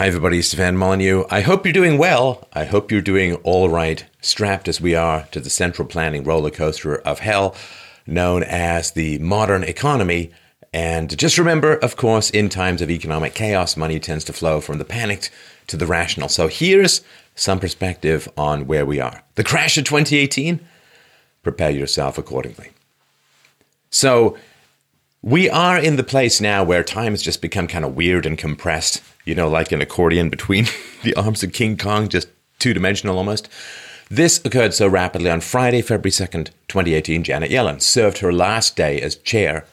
Hi, everybody. Stefan Molyneux. I hope you're doing well. I hope you're doing all right, strapped as we are to the central planning roller coaster of hell known as the modern economy. And just remember, of course, in times of economic chaos, money tends to flow from the panicked to the rational. So here's some perspective on where we are. The crash of 2018, prepare yourself accordingly. So, we are in the place now where time has just become kind of weird and compressed, you know, like an accordion between the arms of King Kong, just two dimensional almost. This occurred so rapidly on Friday, February 2nd, 2018. Janet Yellen served her last day as chair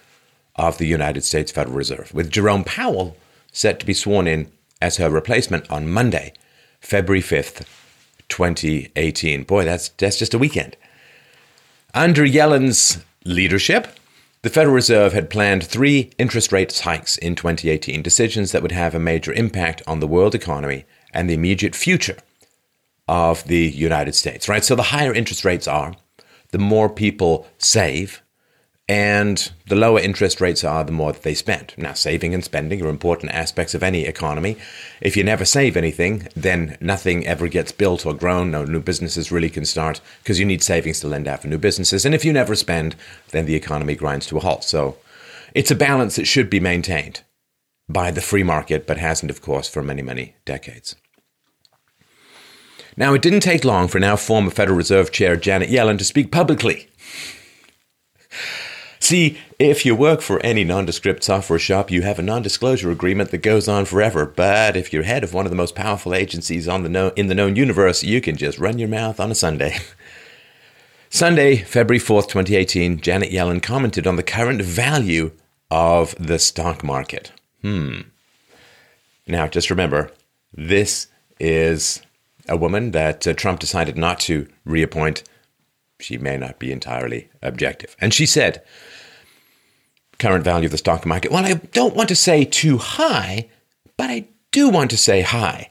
of the United States Federal Reserve, with Jerome Powell set to be sworn in as her replacement on Monday, February 5th, 2018. Boy, that's, that's just a weekend. Under Yellen's leadership, the Federal Reserve had planned three interest rate hikes in 2018, decisions that would have a major impact on the world economy and the immediate future of the United States, right? So the higher interest rates are, the more people save, and the lower interest rates are, the more that they spend. Now, saving and spending are important aspects of any economy. If you never save anything, then nothing ever gets built or grown. No new businesses really can start because you need savings to lend out for new businesses. And if you never spend, then the economy grinds to a halt. So it's a balance that should be maintained by the free market, but hasn't, of course, for many, many decades. Now, it didn't take long for now former Federal Reserve Chair Janet Yellen to speak publicly See, if you work for any nondescript software shop, you have a non-disclosure agreement that goes on forever. But if you're head of one of the most powerful agencies on the in the known universe, you can just run your mouth on a Sunday. Sunday, February 4th, 2018, Janet Yellen commented on the current value of the stock market. Hmm. Now, just remember, this is a woman that uh, Trump decided not to reappoint. She may not be entirely objective. And she said, current value of the stock market. Well, I don't want to say too high, but I do want to say high.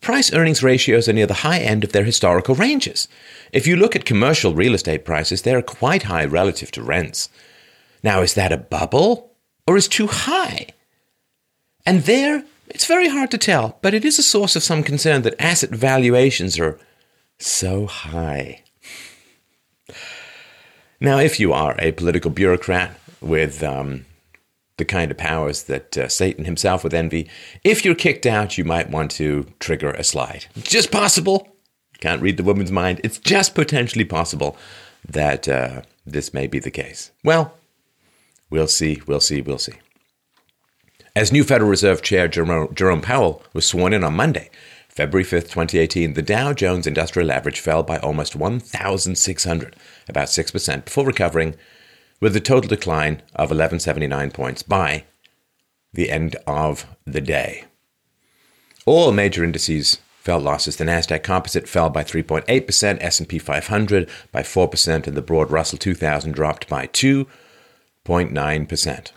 Price earnings ratios are near the high end of their historical ranges. If you look at commercial real estate prices, they are quite high relative to rents. Now, is that a bubble or is too high? And there, it's very hard to tell, but it is a source of some concern that asset valuations are so high. Now, if you are a political bureaucrat with um, the kind of powers that uh, Satan himself would envy. If you're kicked out, you might want to trigger a slide. Just possible. Can't read the woman's mind. It's just potentially possible that uh, this may be the case. Well, we'll see, we'll see, we'll see. As new Federal Reserve Chair Jerome, Jerome Powell was sworn in on Monday, February 5th, 2018, the Dow Jones Industrial Average fell by almost 1,600, about 6%, before recovering with a total decline of 1179 points by the end of the day. All major indices fell losses. The Nasdaq Composite fell by 3.8%, S&P 500 by 4%, and the broad Russell 2000 dropped by 2.9%.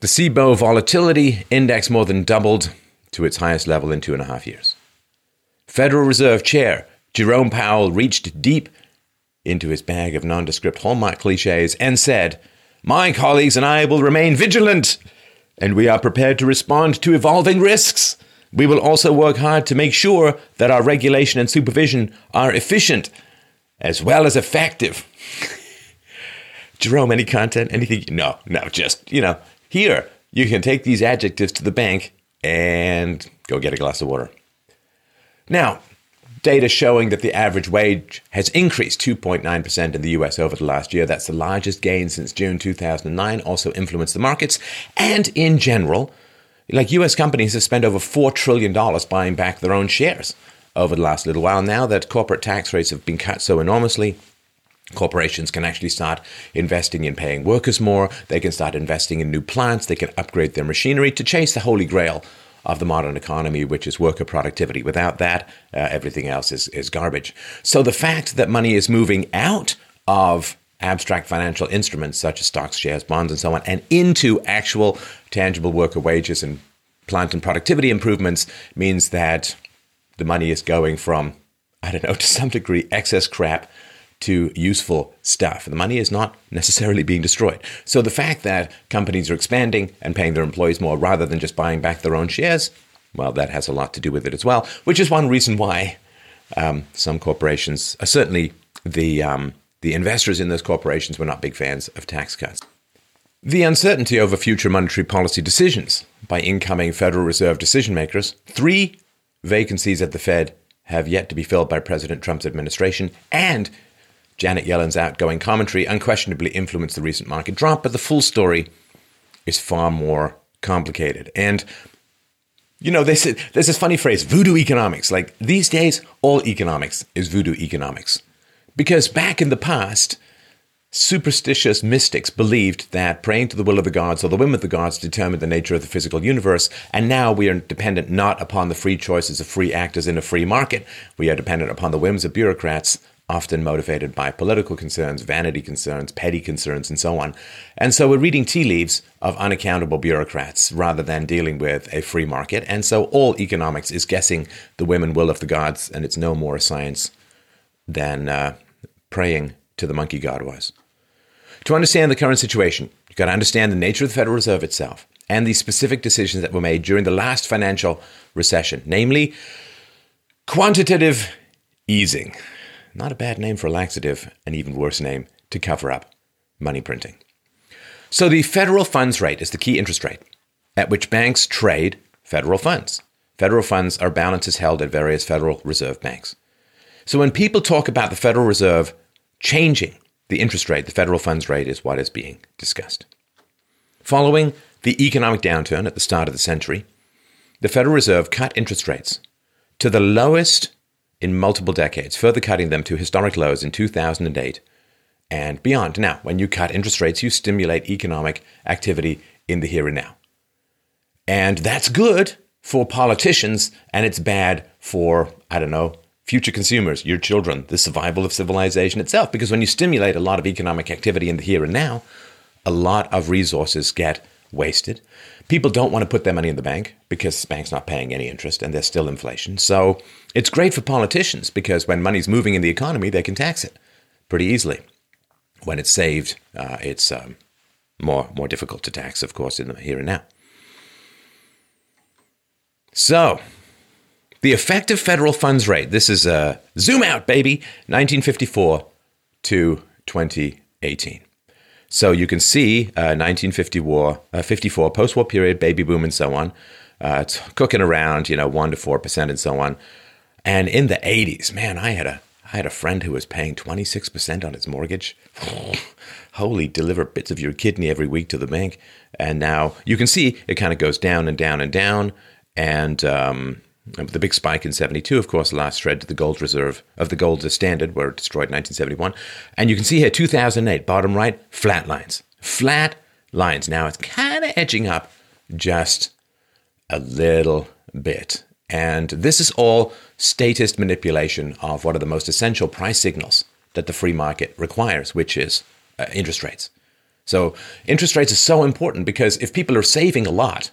The CBOE Volatility Index more than doubled to its highest level in two and a half years. Federal Reserve Chair Jerome Powell reached deep into his bag of nondescript hallmark cliches and said, My colleagues and I will remain vigilant, and we are prepared to respond to evolving risks. We will also work hard to make sure that our regulation and supervision are efficient as well as effective. Jerome, any content, anything? No, no, just, you know, here, you can take these adjectives to the bank and go get a glass of water. Now, data showing that the average wage has increased 2.9% in the US over the last year. That's the largest gain since June 2009, also influenced the markets. And in general, like US companies have spent over $4 trillion buying back their own shares over the last little while. Now that corporate tax rates have been cut so enormously, corporations can actually start investing in paying workers more. They can start investing in new plants. They can upgrade their machinery to chase the holy grail of the modern economy, which is worker productivity. Without that, uh, everything else is, is garbage. So the fact that money is moving out of abstract financial instruments such as stocks, shares, bonds, and so on, and into actual tangible worker wages and plant and productivity improvements means that the money is going from, I don't know, to some degree, excess crap to useful stuff. The money is not necessarily being destroyed. So the fact that companies are expanding and paying their employees more rather than just buying back their own shares, well, that has a lot to do with it as well, which is one reason why um, some corporations, uh, certainly the, um, the investors in those corporations, were not big fans of tax cuts. The uncertainty over future monetary policy decisions by incoming Federal Reserve decision makers, three vacancies at the Fed have yet to be filled by President Trump's administration, and Janet Yellen's outgoing commentary unquestionably influenced the recent market drop, but the full story is far more complicated. And you know, there's, this funny phrase, voodoo economics. Like these days, all economics is voodoo economics. Because back in the past, superstitious mystics believed that praying to the will of the gods or the whim of the gods determined the nature of the physical universe. And now we are dependent not upon the free choices of free actors in a free market. We are dependent upon the whims of bureaucrats often motivated by political concerns, vanity concerns, petty concerns, and so on. And so we're reading tea leaves of unaccountable bureaucrats rather than dealing with a free market. And so all economics is guessing the and will of the gods, and it's no more a science than uh, praying to the monkey god was. To understand the current situation, you've got to understand the nature of the Federal Reserve itself and the specific decisions that were made during the last financial recession, namely quantitative easing. Not a bad name for a laxative, an even worse name to cover up money printing. So, the federal funds rate is the key interest rate at which banks trade federal funds. Federal funds are balances held at various Federal Reserve banks. So, when people talk about the Federal Reserve changing the interest rate, the federal funds rate, is what is being discussed. Following the economic downturn at the start of the century, the Federal Reserve cut interest rates to the lowest in multiple decades, further cutting them to historic lows in 2008 and beyond. Now, when you cut interest rates, you stimulate economic activity in the here and now. And that's good for politicians, and it's bad for, I don't know, future consumers, your children, the survival of civilization itself. Because when you stimulate a lot of economic activity in the here and now, a lot of resources get wasted. People don't want to put their money in the bank because the bank's not paying any interest and there's still inflation. So it's great for politicians because when money's moving in the economy, they can tax it pretty easily. When it's saved, uh, it's um, more more difficult to tax, of course, in the here and now. So, the effective federal funds rate. This is a zoom out, baby. 1954 to 2018. So you can see uh, 1950 war, uh, 54 post-war period, baby boom, and so on. Uh, it's cooking around, you know, one to four percent, and so on. And in the 80s, man, I had a I had a friend who was paying 26% on his mortgage. Holy, deliver bits of your kidney every week to the bank. And now you can see it kind of goes down and down and down. And um, the big spike in 72, of course, last shred to the gold reserve of the gold standard were destroyed in 1971. And you can see here 2008, bottom right, flat lines. Flat lines. Now it's kind of edging up just a little bit. And this is all statist manipulation of one of the most essential price signals that the free market requires, which is uh, interest rates. So, interest rates are so important because if people are saving a lot,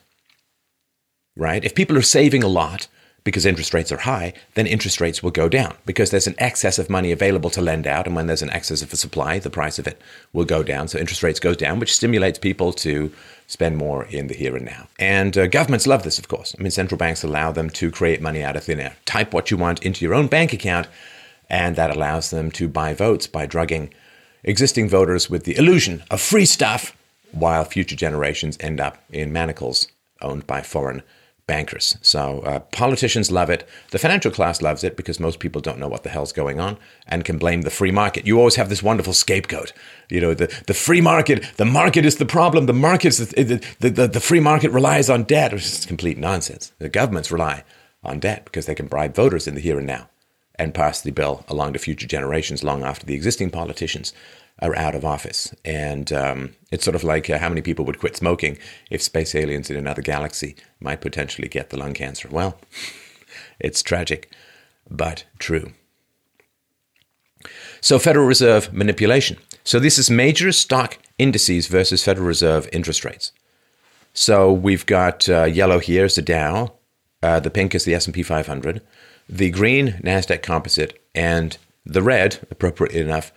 right? If people are saving a lot because interest rates are high, then interest rates will go down because there's an excess of money available to lend out. And when there's an excess of a supply, the price of it will go down. So interest rates goes down, which stimulates people to spend more in the here and now. And uh, governments love this, of course. I mean, central banks allow them to create money out of thin air. Type what you want into your own bank account, and that allows them to buy votes by drugging existing voters with the illusion of free stuff, while future generations end up in manacles owned by foreign bankers. So uh, politicians love it. The financial class loves it because most people don't know what the hell's going on and can blame the free market. You always have this wonderful scapegoat. You know, the, the free market, the market is the problem. The market's the, the, the, the free market relies on debt, which is complete nonsense. The governments rely on debt because they can bribe voters in the here and now and pass the bill along to future generations long after the existing politicians are out of office. And um, it's sort of like uh, how many people would quit smoking if space aliens in another galaxy might potentially get the lung cancer. Well, it's tragic, but true. So, Federal Reserve manipulation. So, this is major stock indices versus Federal Reserve interest rates. So, we've got uh, yellow here is the Dow, uh, the pink is the S&P 500, the green Nasdaq Composite, and the red, appropriately enough,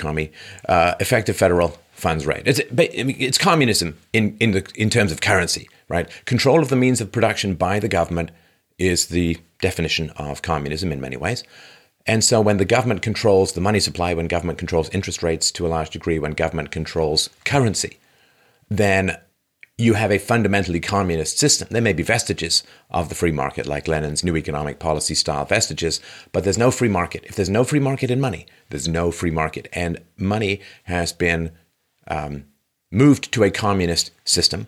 commie, uh, effective federal funds rate. It's, it's communism in, in, the, in terms of currency, right? Control of the means of production by the government is the definition of communism in many ways. And so when the government controls the money supply, when government controls interest rates to a large degree, when government controls currency, then you have a fundamentally communist system. There may be vestiges of the free market, like Lenin's new economic policy style vestiges, but there's no free market. If there's no free market in money, there's no free market. And money has been um, moved to a communist system,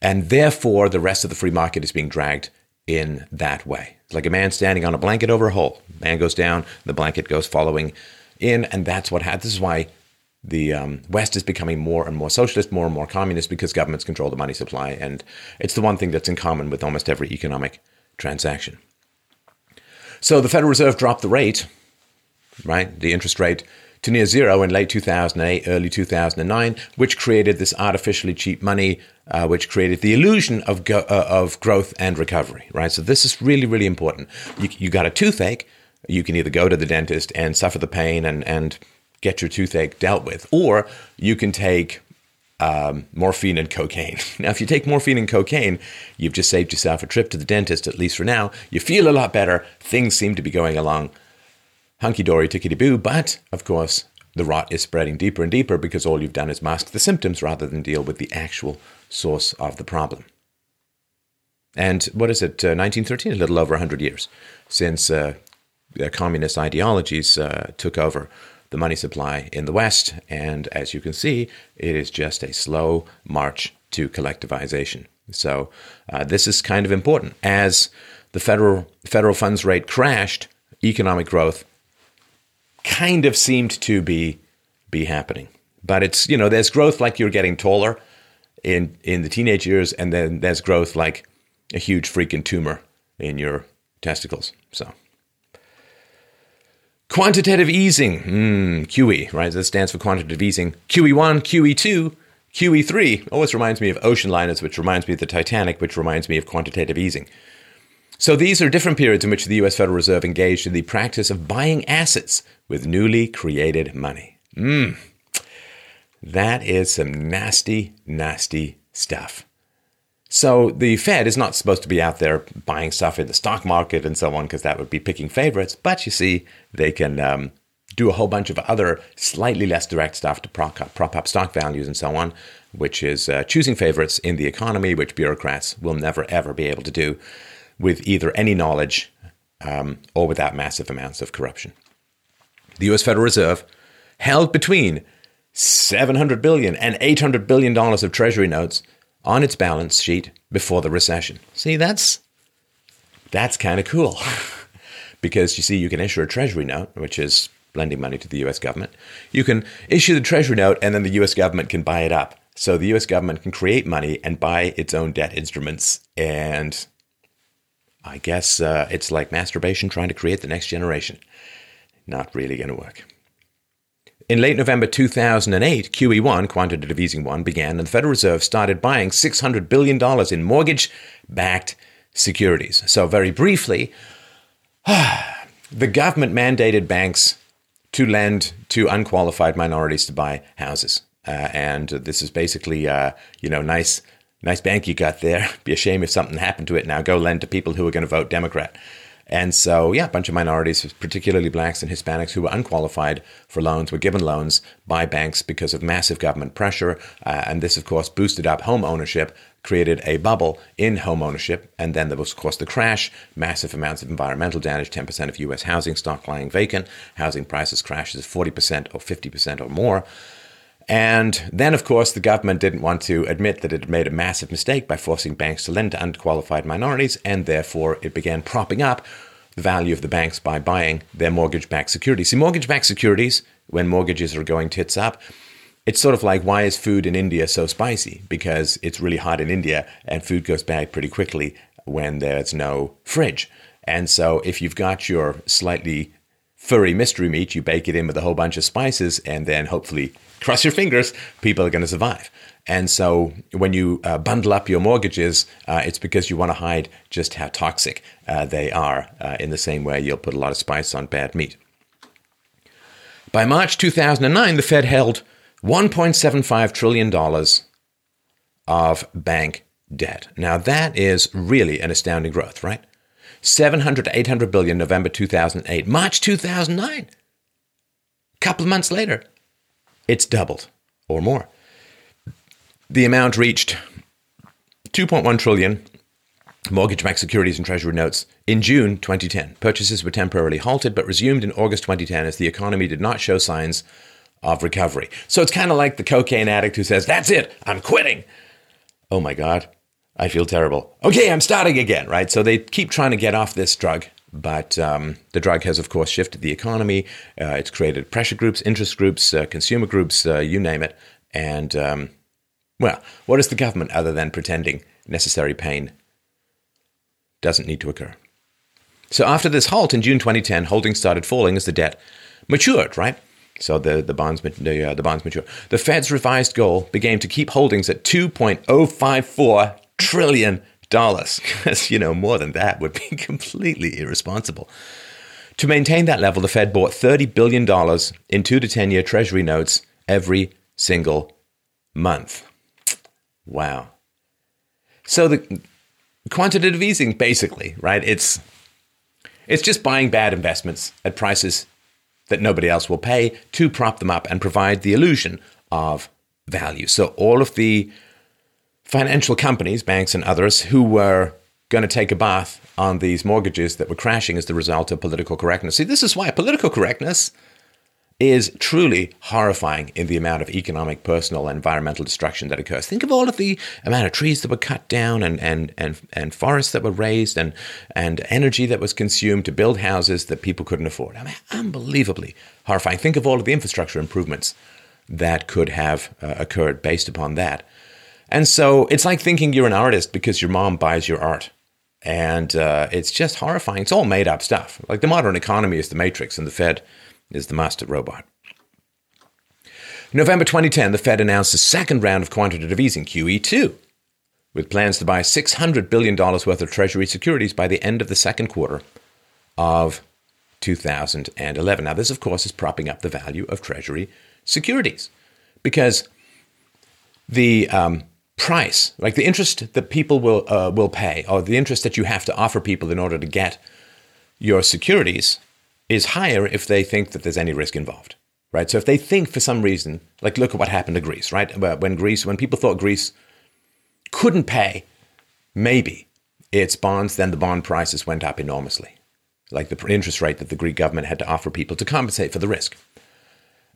and therefore the rest of the free market is being dragged in that way. It's like a man standing on a blanket over a hole. Man goes down, the blanket goes following in, and that's what happens. This is why the um, West is becoming more and more socialist, more and more communist because governments control the money supply. And it's the one thing that's in common with almost every economic transaction. So the Federal Reserve dropped the rate, right? The interest rate to near zero in late 2008, early 2009, which created this artificially cheap money, uh, which created the illusion of, go- uh, of growth and recovery, right? So this is really, really important. You, you got a toothache, you can either go to the dentist and suffer the pain and, and get your toothache dealt with, or you can take um, morphine and cocaine. Now, if you take morphine and cocaine, you've just saved yourself a trip to the dentist, at least for now. You feel a lot better. Things seem to be going along hunky dory, tickety boo. But, of course, the rot is spreading deeper and deeper because all you've done is mask the symptoms rather than deal with the actual source of the problem. And what is it, uh, 1913? A little over 100 years since uh, communist ideologies uh, took over the money supply in the West. And as you can see, it is just a slow march to collectivization. So uh, this is kind of important. As the federal federal funds rate crashed, economic growth kind of seemed to be be happening. But it's you know there's growth like you're getting taller in in the teenage years, and then there's growth like a huge freaking tumor in your testicles. So. Quantitative easing, mm, QE, right? That stands for quantitative easing. QE1, QE2, QE3 always reminds me of ocean liners, which reminds me of the Titanic, which reminds me of quantitative easing. So these are different periods in which the US Federal Reserve engaged in the practice of buying assets with newly created money. Mm. That is some nasty, nasty stuff. So the Fed is not supposed to be out there buying stuff in the stock market and so on, because that would be picking favorites. But you see, they can um, do a whole bunch of other slightly less direct stuff to prop up, prop up stock values and so on, which is uh, choosing favorites in the economy, which bureaucrats will never ever be able to do with either any knowledge um, or without massive amounts of corruption. The U.S. Federal Reserve held between 700 billion and 800 billion dollars of Treasury notes on its balance sheet before the recession. See, that's that's kind of cool. because you see, you can issue a treasury note, which is lending money to the US government. You can issue the treasury note and then the US government can buy it up. So the US government can create money and buy its own debt instruments. And I guess uh, it's like masturbation trying to create the next generation. Not really going to work. In late November 2008, QE1, quantitative easing 1, began, and the Federal Reserve started buying $600 billion in mortgage backed securities. So, very briefly, the government mandated banks to lend to unqualified minorities to buy houses. Uh, and this is basically, uh, you know, nice, nice bank you got there. Be a shame if something happened to it. Now go lend to people who are going to vote Democrat. And so, yeah, a bunch of minorities, particularly blacks and Hispanics who were unqualified for loans, were given loans by banks because of massive government pressure. Uh, and this, of course, boosted up home ownership, created a bubble in home ownership. And then there was, of course, the crash, massive amounts of environmental damage, 10% of US housing stock lying vacant, housing prices crashes 40% or 50% or more. And then, of course, the government didn't want to admit that it had made a massive mistake by forcing banks to lend to unqualified minorities, and therefore it began propping up the value of the banks by buying their mortgage backed securities. See, mortgage backed securities, when mortgages are going tits up, it's sort of like why is food in India so spicy? Because it's really hot in India and food goes bad pretty quickly when there's no fridge. And so if you've got your slightly furry mystery meat, you bake it in with a whole bunch of spices and then hopefully cross your fingers, people are going to survive. And so when you uh, bundle up your mortgages, uh, it's because you want to hide just how toxic uh, they are, uh, in the same way you'll put a lot of spice on bad meat. By March 2009, the Fed held $1.75 trillion of bank debt. Now, that is really an astounding growth, right? 700 to 800 billion November 2008. March 2009. A couple of months later, it's doubled or more. The amount reached 2.1 trillion mortgage-backed securities and treasury notes in June 2010. Purchases were temporarily halted but resumed in August 2010 as the economy did not show signs of recovery. So it's kind of like the cocaine addict who says, "That's it, I'm quitting." Oh my god, I feel terrible. Okay, I'm starting again, right? So they keep trying to get off this drug, but um, the drug has, of course, shifted the economy. Uh, it's created pressure groups, interest groups, uh, consumer groups, uh, you name it. And, um, well, what is the government other than pretending necessary pain doesn't need to occur? So after this halt in June 2010, holdings started falling as the debt matured, right? So the, the bonds the, uh, the bonds mature. The Fed's revised goal became to keep holdings at 2.054 trillion dollars. Because you know more than that would be completely irresponsible. To maintain that level, the Fed bought 30 billion dollars in 2 to 10 year treasury notes every single month. Wow. So the quantitative easing basically, right? It's it's just buying bad investments at prices that nobody else will pay to prop them up and provide the illusion of value. So all of the financial companies, banks and others, who were going to take a bath on these mortgages that were crashing as the result of political correctness. See, this is why political correctness is truly horrifying in the amount of economic, personal, and environmental destruction that occurs. Think of all of the amount of trees that were cut down and, and, and, and forests that were raised and, and energy that was consumed to build houses that people couldn't afford. I mean, unbelievably horrifying. Think of all of the infrastructure improvements that could have uh, occurred based upon that. And so it's like thinking you're an artist because your mom buys your art. And uh, it's just horrifying. It's all made up stuff. Like the modern economy is the matrix, and the Fed is the master robot. November 2010, the Fed announced a second round of quantitative easing, QE2, with plans to buy $600 billion worth of Treasury securities by the end of the second quarter of 2011. Now, this, of course, is propping up the value of Treasury securities because the um, price, like the interest that people will, uh, will pay, or the interest that you have to offer people in order to get your securities, is higher if they think that there's any risk involved, right? So if they think for some reason, like look at what happened to Greece, right? When Greece, when people thought Greece couldn't pay, maybe its bonds, then the bond prices went up enormously, like the interest rate that the Greek government had to offer people to compensate for the risk.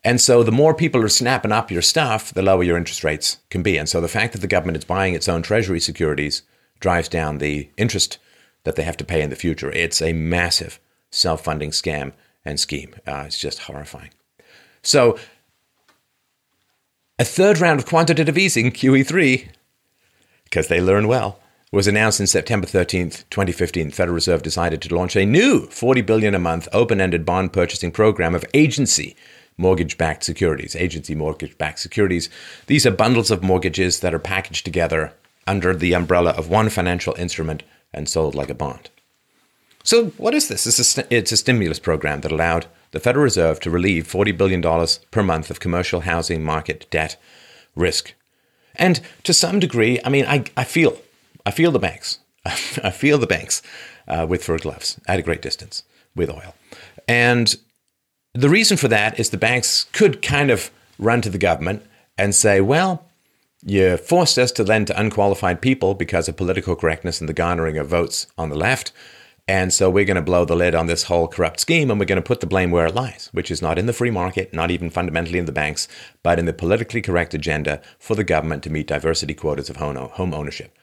And so the more people are snapping up your stuff, the lower your interest rates can be. And so the fact that the government is buying its own treasury securities drives down the interest that they have to pay in the future. It's a massive self funding scam and scheme. Uh, it's just horrifying. So, a third round of quantitative easing, QE3, because they learn well, was announced in September 13th, 2015. The Federal Reserve decided to launch a new 40 billion a month open-ended bond purchasing program of agency mortgage-backed securities. Agency mortgage-backed securities. These are bundles of mortgages that are packaged together under the umbrella of one financial instrument and sold like a bond. So, what is this? It's a, it's a stimulus program that allowed the Federal Reserve to relieve $40 billion per month of commercial housing market debt risk. And to some degree, I mean, I, I feel, I feel the banks. I feel the banks uh, with fur gloves at a great distance with oil. And the reason for that is the banks could kind of run to the government and say, well, you forced us to lend to unqualified people because of political correctness and the garnering of votes on the left. And so we're going to blow the lid on this whole corrupt scheme and we're going to put the blame where it lies, which is not in the free market, not even fundamentally in the banks, but in the politically correct agenda for the government to meet diversity quotas of home ownership.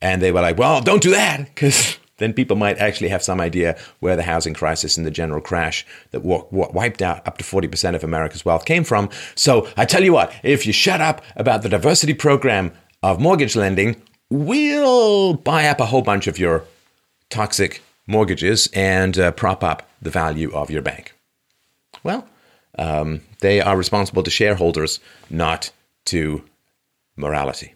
And they were like, well, don't do that because then people might actually have some idea where the housing crisis and the general crash that w- w- wiped out up to 40% of America's wealth came from. So I tell you what, if you shut up about the diversity program of mortgage lending, we'll buy up a whole bunch of your toxic mortgages and uh, prop up the value of your bank. Well, um, they are responsible to shareholders, not to morality.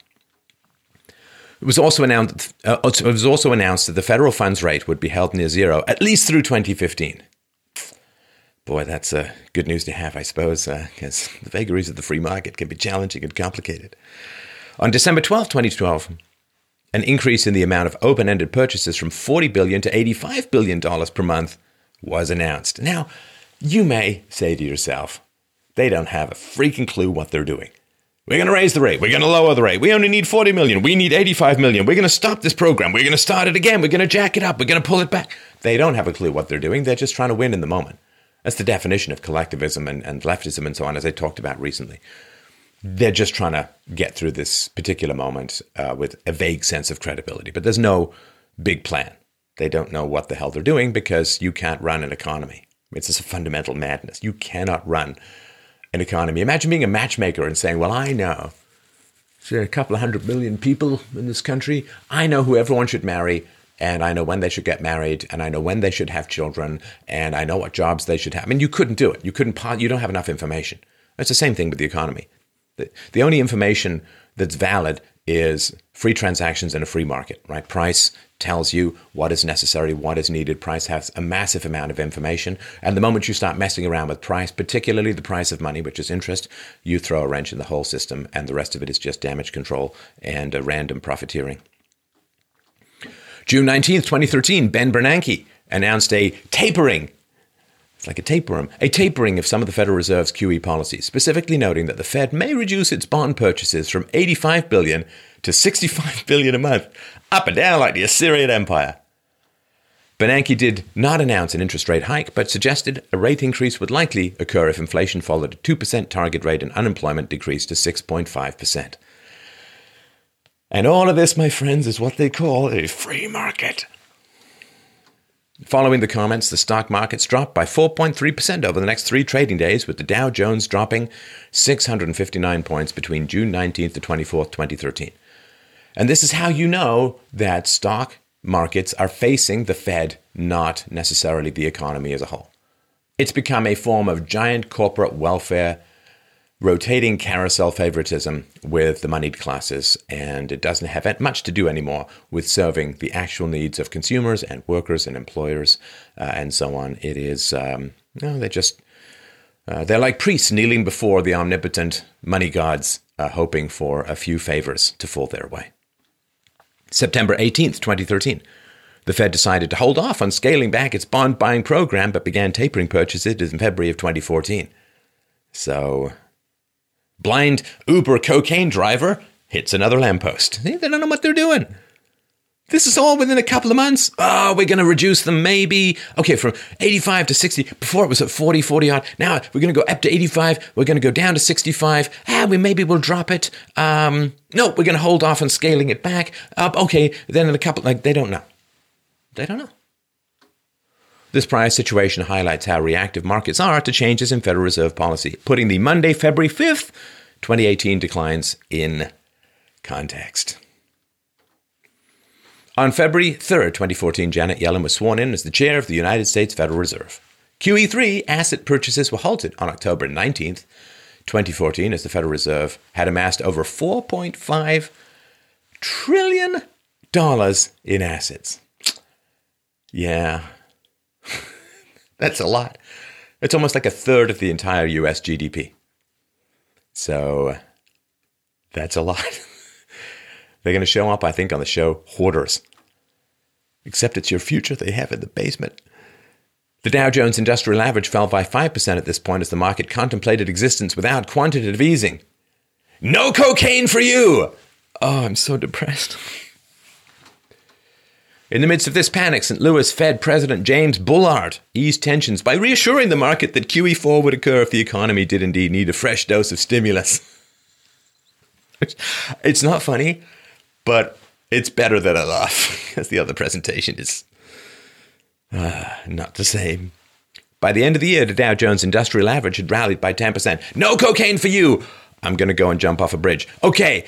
It was also announced. Uh, it was also announced that the federal funds rate would be held near zero at least through 2015. Boy, that's uh, good news to have, I suppose, because uh, the vagaries of the free market can be challenging and complicated. On December 12, 2012, an increase in the amount of open ended purchases from 40 billion to $85 billion per month was announced. Now, you may say to yourself, they don't have a freaking clue what they're doing. We're going to raise the rate. We're going to lower the rate. We only need 40 million. We need 85 million. We're going to stop this program. We're going to start it again. We're going to jack it up. We're going to pull it back. They don't have a clue what they're doing. They're just trying to win in the moment. That's the definition of collectivism and, and leftism and so on, as I talked about recently. They're just trying to get through this particular moment uh, with a vague sense of credibility. But there's no big plan. They don't know what the hell they're doing because you can't run an economy. It's just a fundamental madness. You cannot run an economy. Imagine being a matchmaker and saying, Well, I know there are a couple of hundred million people in this country. I know who everyone should marry, and I know when they should get married, and I know when they should have children, and I know what jobs they should have. I mean, you couldn't do it. You couldn't. You don't have enough information. It's the same thing with the economy. The, the only information that's valid is free transactions in a free market, right? Price tells you what is necessary, what is needed. Price has a massive amount of information. And the moment you start messing around with price, particularly the price of money, which is interest, you throw a wrench in the whole system, and the rest of it is just damage control and a random profiteering. June 19th, 2013, Ben Bernanke announced a tapering it's like a tapeworm, a tapering of some of the Federal Reserve's QE policies, specifically noting that the Fed may reduce its bond purchases from 85 billion to 65 billion a month, up and down like the Assyrian Empire. Bernanke did not announce an interest rate hike, but suggested a rate increase would likely occur if inflation followed a 2% target rate and unemployment decreased to 6.5%. And all of this, my friends, is what they call a free market. Following the comments, the stock markets dropped by 4.3% over the next three trading days, with the Dow Jones dropping 659 points between June 19th to 24th, 2013. And this is how you know that stock markets are facing the Fed, not necessarily the economy as a whole. It's become a form of giant corporate welfare rotating carousel favoritism with the moneyed classes, and it doesn't have much to do anymore with serving the actual needs of consumers and workers and employers uh, and so on. It is, um, no, they're just, uh, they're like priests kneeling before the omnipotent money gods, uh, hoping for a few favors to fall their way. September 18th, 2013. The Fed decided to hold off on scaling back its bond buying program, but began tapering purchases in February of 2014. So Blind Uber cocaine driver hits another lamppost. They don't know what they're doing. This is all within a couple of months. Oh, we're going to reduce them maybe. Okay, from 85 to 60. Before it was at 40, 40 odd. Now we're going to go up to 85. We're going to go down to 65. Ah, we maybe we'll drop it. Um, no, we're going to hold off on scaling it back up. Okay, then in a couple, like, they don't know. They don't know. This prior situation highlights how reactive markets are to changes in Federal Reserve policy, putting the Monday, February 5th, 2018 declines in context. On February 3rd, 2014, Janet Yellen was sworn in as the chair of the United States Federal Reserve. QE3 asset purchases were halted on October 19th, 2014, as the Federal Reserve had amassed over $4.5 trillion in assets. Yeah, that's a lot. It's almost like a third of the entire US GDP. So that's a lot. They're going to show up, I think, on the show Hoarders. Except it's your future they have in the basement. The Dow Jones Industrial Average fell by 5% at this point as the market contemplated existence without quantitative easing. No cocaine for you! Oh, I'm so depressed. In the midst of this panic, St. Louis Fed President James Bullard eased tensions by reassuring the market that QE4 would occur if the economy did indeed need a fresh dose of stimulus. it's not funny, but it's better than a laugh, because the other presentation is uh, not the same. By the end of the year, the Dow Jones Industrial Average had rallied by 10%. No cocaine for you! I'm going to go and jump off a bridge. Okay,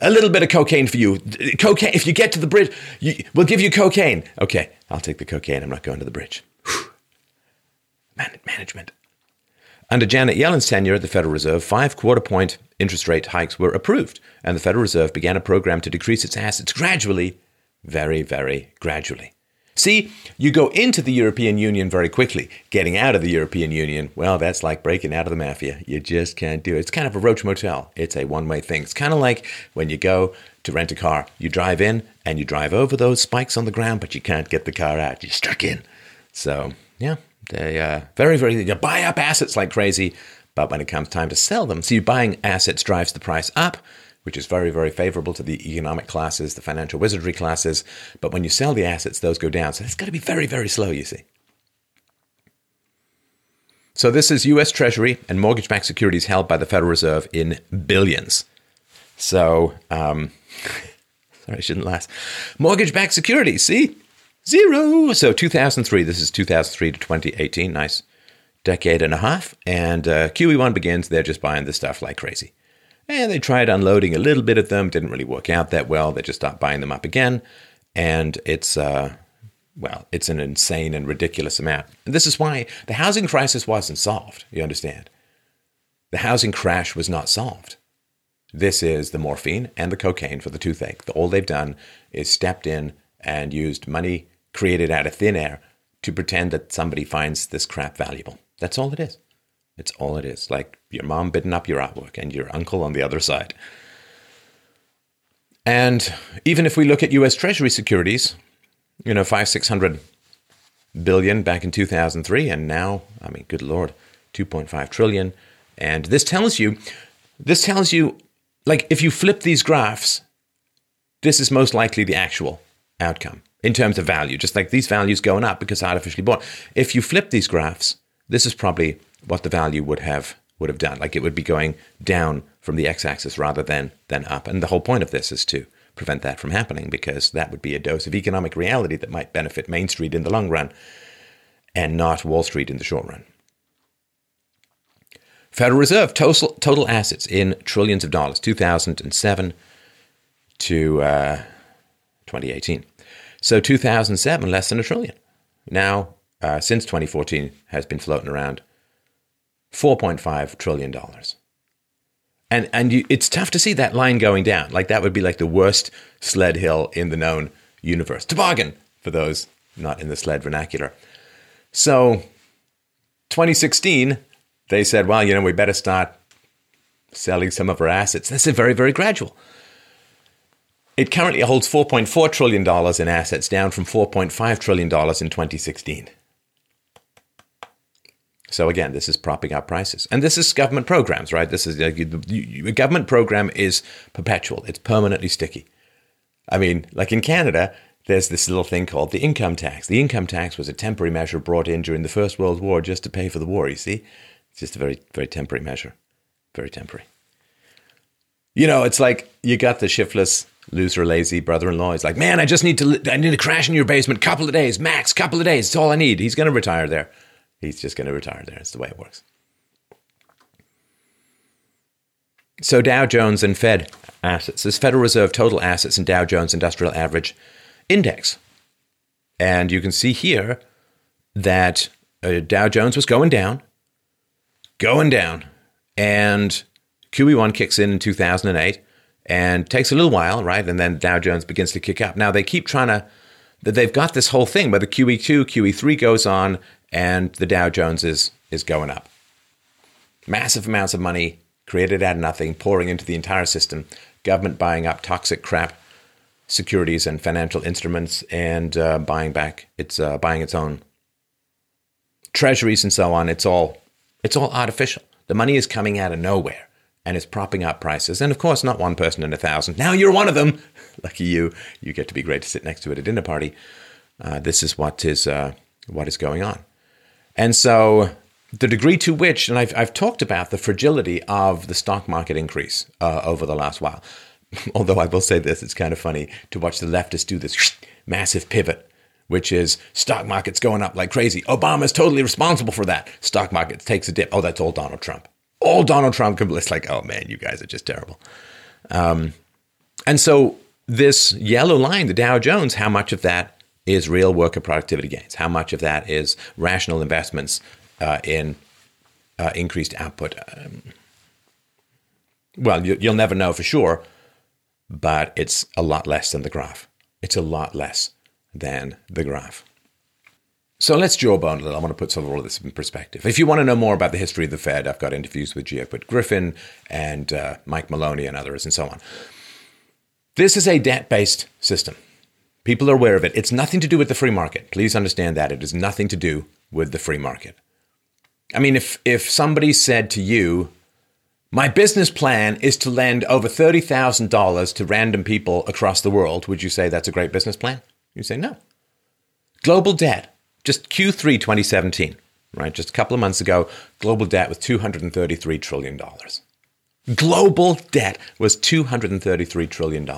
a little bit of cocaine for you. Cocaine. If you get to the bridge, you, we'll give you cocaine. Okay, I'll take the cocaine. I'm not going to the bridge. Man- management. Under Janet Yellen's tenure at the Federal Reserve, five quarter point interest rate hikes were approved, and the Federal Reserve began a program to decrease its assets gradually, very, very gradually. See, you go into the European Union very quickly. Getting out of the European Union, well, that's like breaking out of the mafia. You just can't do it. It's kind of a roach motel. It's a one way thing. It's kind of like when you go to rent a car, you drive in and you drive over those spikes on the ground, but you can't get the car out. You're stuck in. So, yeah, they uh, very, very, you buy up assets like crazy, but when it comes time to sell them, see, buying assets drives the price up which is very, very favorable to the economic classes, the financial wizardry classes. But when you sell the assets, those go down. So it's got to be very, very slow, you see. So this is US Treasury and mortgage backed securities held by the Federal Reserve in billions. So, um, sorry, I shouldn't last. Mortgage backed securities, see? Zero. So 2003, this is 2003 to 2018. Nice decade and a half. And uh, QE1 begins. They're just buying this stuff like crazy. And they tried unloading a little bit of them, didn't really work out that well. They just stopped buying them up again. And it's, uh, well, it's an insane and ridiculous amount. And this is why the housing crisis wasn't solved, you understand? The housing crash was not solved. This is the morphine and the cocaine for the toothache. All they've done is stepped in and used money created out of thin air to pretend that somebody finds this crap valuable. That's all it is. It's all it is. Like your mom bidding up your artwork and your uncle on the other side. And even if we look at US Treasury securities, you know, five, six hundred billion back in 2003, and now, I mean, good Lord, 2.5 trillion. And this tells you, this tells you, like, if you flip these graphs, this is most likely the actual outcome in terms of value, just like these values going up because artificially bought. If you flip these graphs, this is probably what the value would have would have done. Like it would be going down from the x-axis rather than than up. And the whole point of this is to prevent that from happening because that would be a dose of economic reality that might benefit Main Street in the long run and not Wall Street in the short run. Federal Reserve total, total assets in trillions of dollars, 2007 to uh, 2018. So 2007, less than a trillion. Now, uh, since 2014, has been floating around $4.5 trillion. And, and you, it's tough to see that line going down. Like that would be like the worst sled hill in the known universe. Toboggan, for those not in the sled vernacular. So 2016, they said, well, you know, we better start selling some of our assets. This is very, very gradual. It currently holds $4.4 trillion in assets, down from $4.5 trillion in 2016. So again, this is propping up prices, and this is government programs, right? This is uh, a government program is perpetual; it's permanently sticky. I mean, like in Canada, there's this little thing called the income tax. The income tax was a temporary measure brought in during the First World War just to pay for the war. You see, it's just a very, very temporary measure, very temporary. You know, it's like you got the shiftless, loser, lazy brother-in-law. He's like, man, I just need to, I need to crash in your basement, couple of days, max, couple of days. It's all I need. He's going to retire there. He's just going to retire there. It's the way it works. So Dow Jones and Fed assets. This Federal Reserve total assets and Dow Jones Industrial Average Index. And you can see here that uh, Dow Jones was going down, going down. And QE1 kicks in in 2008 and takes a little while, right? And then Dow Jones begins to kick up. Now they keep trying to, they've got this whole thing where the QE2, QE3 goes on and the Dow Jones is, is going up. Massive amounts of money created out of nothing, pouring into the entire system, government buying up toxic crap securities and financial instruments and uh, buying back its uh, buying its own treasuries and so on. It's all it's all artificial. The money is coming out of nowhere and it's propping up prices. And of course, not one person in a thousand. Now you're one of them. Lucky you. You get to be great to sit next to at a dinner party. Uh, this is what is uh, what is going on. And so the degree to which, and I've, I've talked about the fragility of the stock market increase uh, over the last while. Although I will say this, it's kind of funny to watch the leftists do this massive pivot, which is stock markets going up like crazy. Obama's totally responsible for that. Stock market takes a dip. Oh, that's all Donald Trump. All Donald Trump. It's like, oh man, you guys are just terrible. Um, and so this yellow line, the Dow Jones, how much of that is real worker productivity gains? How much of that is rational investments uh, in uh, increased output? Um, well, you, you'll never know for sure, but it's a lot less than the graph. It's a lot less than the graph. So let's jawbone a little. I want to put some of all of this in perspective. If you want to know more about the history of the Fed, I've got interviews with Whit Griffin and uh, Mike Maloney and others and so on. This is a debt based system. People are aware of it. It's nothing to do with the free market. Please understand that. It has nothing to do with the free market. I mean, if, if somebody said to you, my business plan is to lend over $30,000 to random people across the world, would you say that's a great business plan? You say no. Global debt just Q3 2017, right? Just a couple of months ago, global debt was $233 trillion. Global debt was $233 trillion.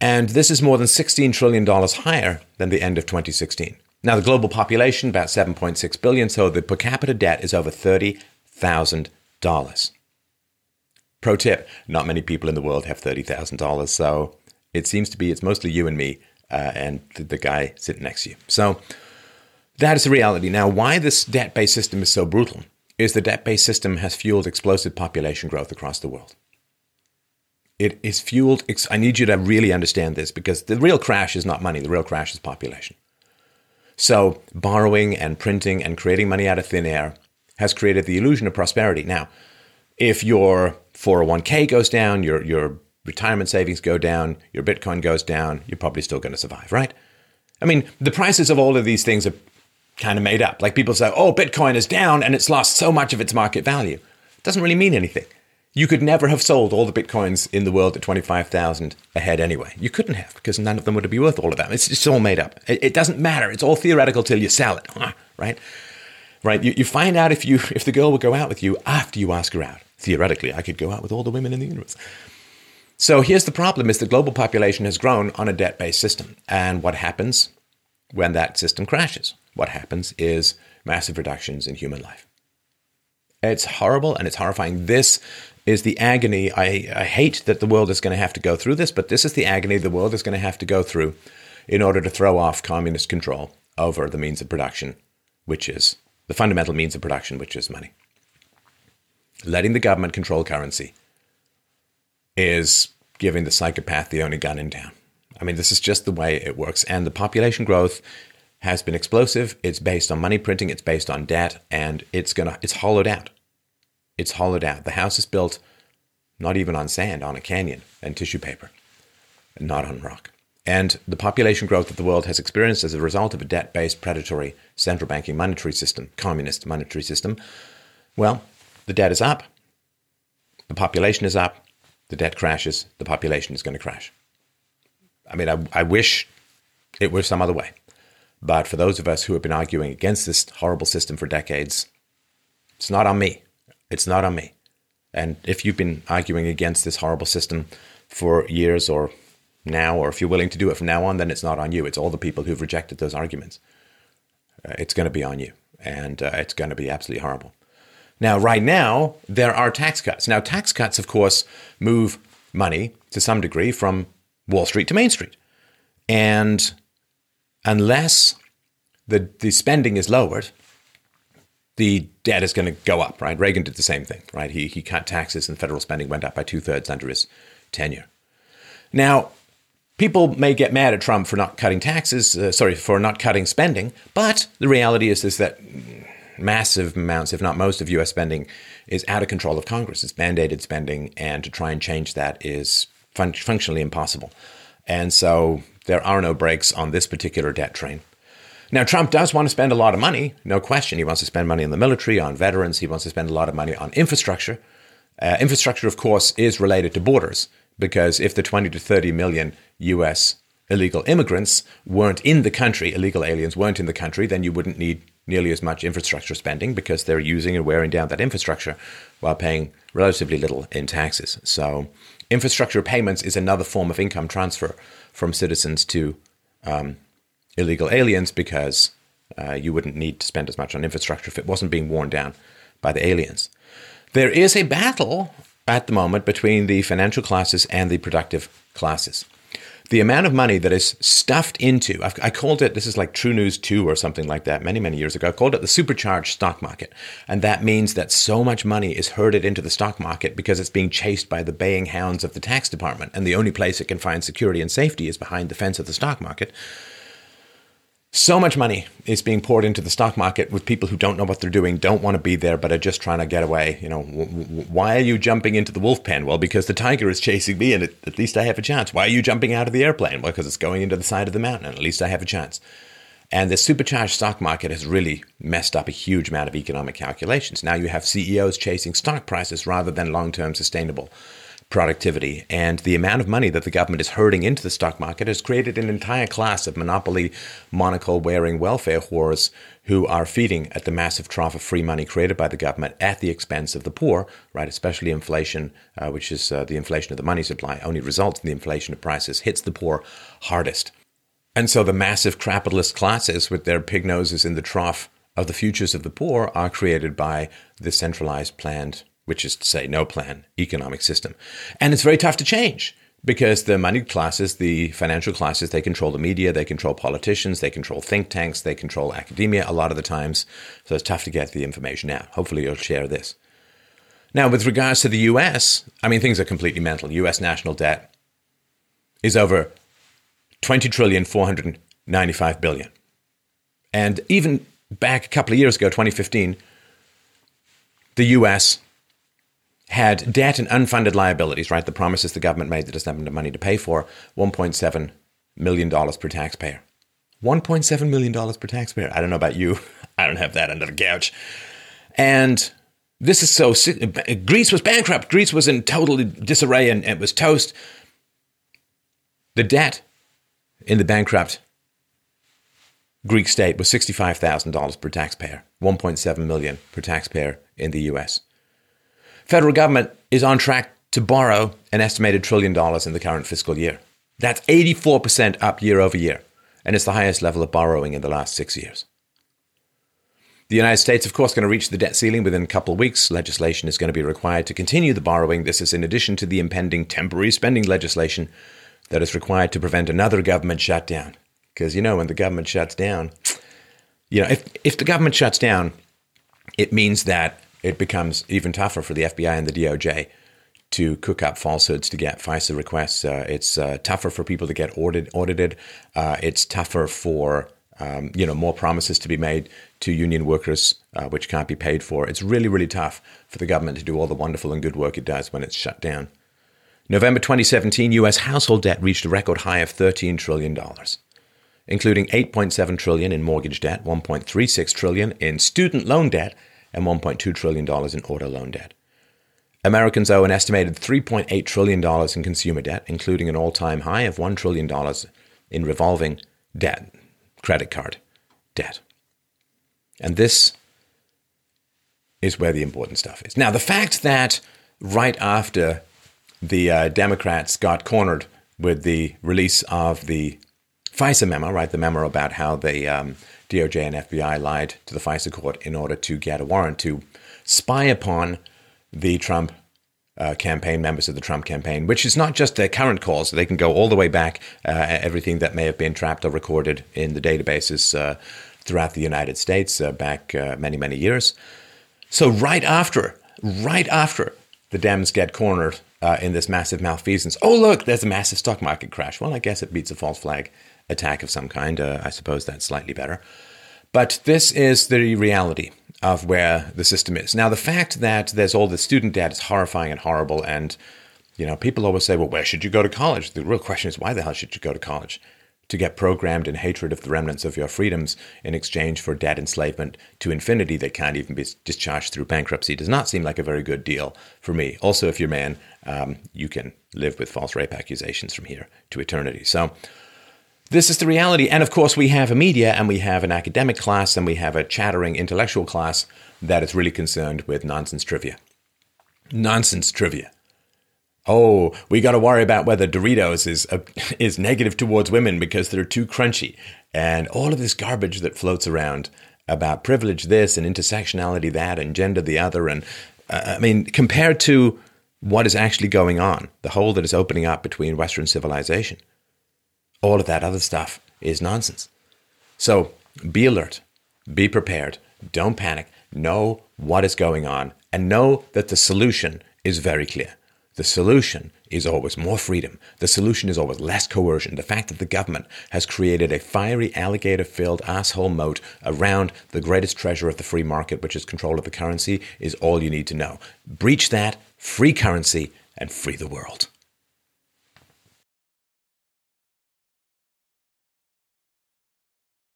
And this is more than $16 trillion higher than the end of 2016. Now, the global population, about 7.6 billion, so the per capita debt is over $30,000. Pro tip not many people in the world have $30,000, so it seems to be it's mostly you and me uh, and the guy sitting next to you. So, that is the reality. Now, why this debt based system is so brutal is the debt based system has fueled explosive population growth across the world. It is fueled, I need you to really understand this because the real crash is not money, the real crash is population. So, borrowing and printing and creating money out of thin air has created the illusion of prosperity. Now, if your 401k goes down, your, your retirement savings go down, your Bitcoin goes down, you're probably still going to survive, right? I mean, the prices of all of these things are kind of made up. Like people say, oh, Bitcoin is down and it's lost so much of its market value. It doesn't really mean anything. You could never have sold all the Bitcoins in the world at 25,000 ahead anyway. You couldn't have because none of them would be worth all of that. It's all made up. It, it doesn't matter. It's all theoretical till you sell it, right? Right? You, you find out if you if the girl will go out with you after you ask her out. Theoretically, I could go out with all the women in the universe. So here's the problem is the global population has grown on a debt-based system. And what happens when that system crashes? What happens is massive reductions in human life. It's horrible and it's horrifying. This is the agony. I, I hate that the world is going to have to go through this, but this is the agony the world is going to have to go through in order to throw off communist control over the means of production, which is the fundamental means of production, which is money. Letting the government control currency is giving the psychopath the only gun in town. I mean, this is just the way it works. And the population growth has been explosive. It's based on money printing. It's based on debt, and it's gonna it's hollowed out. It's hollowed out. The house is built not even on sand, on a canyon and tissue paper, not on rock. And the population growth that the world has experienced as a result of a debt-based, predatory central banking monetary system, communist monetary system, well, the debt is up. The population is up. The debt crashes. The population is going to crash. I mean, I, I wish it were some other way. But for those of us who have been arguing against this horrible system for decades, it's not on me. It's not on me. And if you've been arguing against this horrible system for years or now, or if you're willing to do it from now on, then it's not on you. It's all the people who've rejected those arguments. Uh, it's going to be on you. And uh, it's going to be absolutely horrible. Now, right now, there are tax cuts. Now, tax cuts, of course, move money to some degree from Wall Street to Main Street. And unless the, the spending is lowered, the debt is going to go up, right? Reagan did the same thing, right? He, he cut taxes and federal spending went up by two thirds under his tenure. Now, people may get mad at Trump for not cutting taxes, uh, sorry, for not cutting spending, but the reality is, is that massive amounts, if not most, of US spending is out of control of Congress. It's mandated spending, and to try and change that is fun- functionally impossible. And so there are no brakes on this particular debt train. Now, Trump does want to spend a lot of money, no question. He wants to spend money on the military, on veterans. He wants to spend a lot of money on infrastructure. Uh, infrastructure, of course, is related to borders because if the 20 to 30 million US illegal immigrants weren't in the country, illegal aliens weren't in the country, then you wouldn't need nearly as much infrastructure spending because they're using and wearing down that infrastructure while paying relatively little in taxes. So, infrastructure payments is another form of income transfer from citizens to um, illegal aliens because uh, you wouldn't need to spend as much on infrastructure if it wasn't being worn down by the aliens. There is a battle at the moment between the financial classes and the productive classes the amount of money that is stuffed into, I've, i called it, this is like True News 2 or something like that many, many years ago. I called it the supercharged stock market. And that means that so much money is herded into the stock market because it's being chased by the baying hounds of the tax department. And the only place it can find security and safety is behind the fence of the stock market. So much money is being poured into the stock market with people who don't know what they're doing, don't want to be there, but are just trying to get away. You know, w- w- why are you jumping into the wolf pen? Well, because the tiger is chasing me, and it, at least I have a chance. Why are you jumping out of the airplane? Well, because it's going into the side of the mountain, and at least I have a chance. And the supercharged stock market has really messed up a huge amount of economic calculations. Now you have CEOs chasing stock prices rather than long term sustainable productivity. And the amount of money that the government is herding into the stock market has created an entire class of monopoly monocle wearing welfare whores who are feeding at the massive trough of free money created by the government at the expense of the poor, right? Especially inflation, uh, which is uh, the inflation of the money supply, only results in the inflation of prices, hits the poor hardest. And so the massive capitalist classes with their pig noses in the trough of the futures of the poor are created by the centralized planned, which is to say, no plan economic system. And it's very tough to change because the moneyed classes, the financial classes, they control the media, they control politicians, they control think tanks, they control academia a lot of the times. So it's tough to get the information out. Hopefully, you'll share this. Now, with regards to the US, I mean, things are completely mental. US national debt is over 20 trillion 495 billion. And even back a couple of years ago, 2015, the US had debt and unfunded liabilities, right? The promises the government made that doesn't have enough money to pay for, $1.7 million per taxpayer. $1.7 million per taxpayer. I don't know about you. I don't have that under the couch. And this is so. Greece was bankrupt. Greece was in total disarray and it was toast. The debt in the bankrupt Greek state was $65,000 per taxpayer, 1.7 million per taxpayer in the US. Federal government is on track to borrow an estimated trillion dollars in the current fiscal year. That's 84% up year over year, and it's the highest level of borrowing in the last 6 years. The United States, of course, going to reach the debt ceiling within a couple of weeks. Legislation is going to be required to continue the borrowing. This is in addition to the impending temporary spending legislation that is required to prevent another government shutdown. Because, you know, when the government shuts down, you know, if, if the government shuts down, it means that it becomes even tougher for the FBI and the DOJ to cook up falsehoods to get FISA requests. Uh, it's uh, tougher for people to get audit, audited. Uh, it's tougher for um, you know more promises to be made to union workers, uh, which can't be paid for. It's really really tough for the government to do all the wonderful and good work it does when it's shut down. November 2017, US household debt reached a record high of $13 trillion, including 8.7 trillion in mortgage debt, 1.36 trillion in student loan debt, and 1.2 trillion dollars in auto loan debt. Americans owe an estimated $3.8 trillion in consumer debt, including an all time high of $1 trillion in revolving debt, credit card debt. And this is where the important stuff is. Now, the fact that right after the uh, Democrats got cornered with the release of the FISA memo, right? The memo about how the um, DOJ and FBI lied to the FISA court in order to get a warrant to spy upon the Trump uh, campaign, members of the Trump campaign, which is not just their current calls. They can go all the way back, uh, everything that may have been trapped or recorded in the databases uh, throughout the United States uh, back uh, many, many years. So, right after, right after the Dems get cornered uh, in this massive malfeasance. Oh, look, there's a massive stock market crash. Well, I guess it beats a false flag attack of some kind. Uh, I suppose that's slightly better. But this is the reality of where the system is. Now, the fact that there's all this student debt is horrifying and horrible. And, you know, people always say, well, where should you go to college? The real question is, why the hell should you go to college? to get programmed in hatred of the remnants of your freedoms in exchange for debt enslavement to infinity that can't even be discharged through bankruptcy does not seem like a very good deal for me. Also, if you're a man, um, you can live with false rape accusations from here to eternity. So, this is the reality. And of course, we have a media and we have an academic class and we have a chattering intellectual class that is really concerned with nonsense trivia. Nonsense trivia oh, we got to worry about whether Doritos is uh, is negative towards women because they're too crunchy, and all of this garbage that floats around about privilege this and intersectionality that and gender the other, and uh, I mean compared to what is actually going on, the hole that is opening up between Western civilization, all of that other stuff is nonsense. So be alert, be prepared, don't panic, know what is going on, and know that the solution is very clear The solution is always more freedom. The solution is always less coercion. The fact that the government has created a fiery alligator filled asshole moat around the greatest treasure of the free market, which is control of the currency, is all you need to know. Breach that, free currency, and free the world.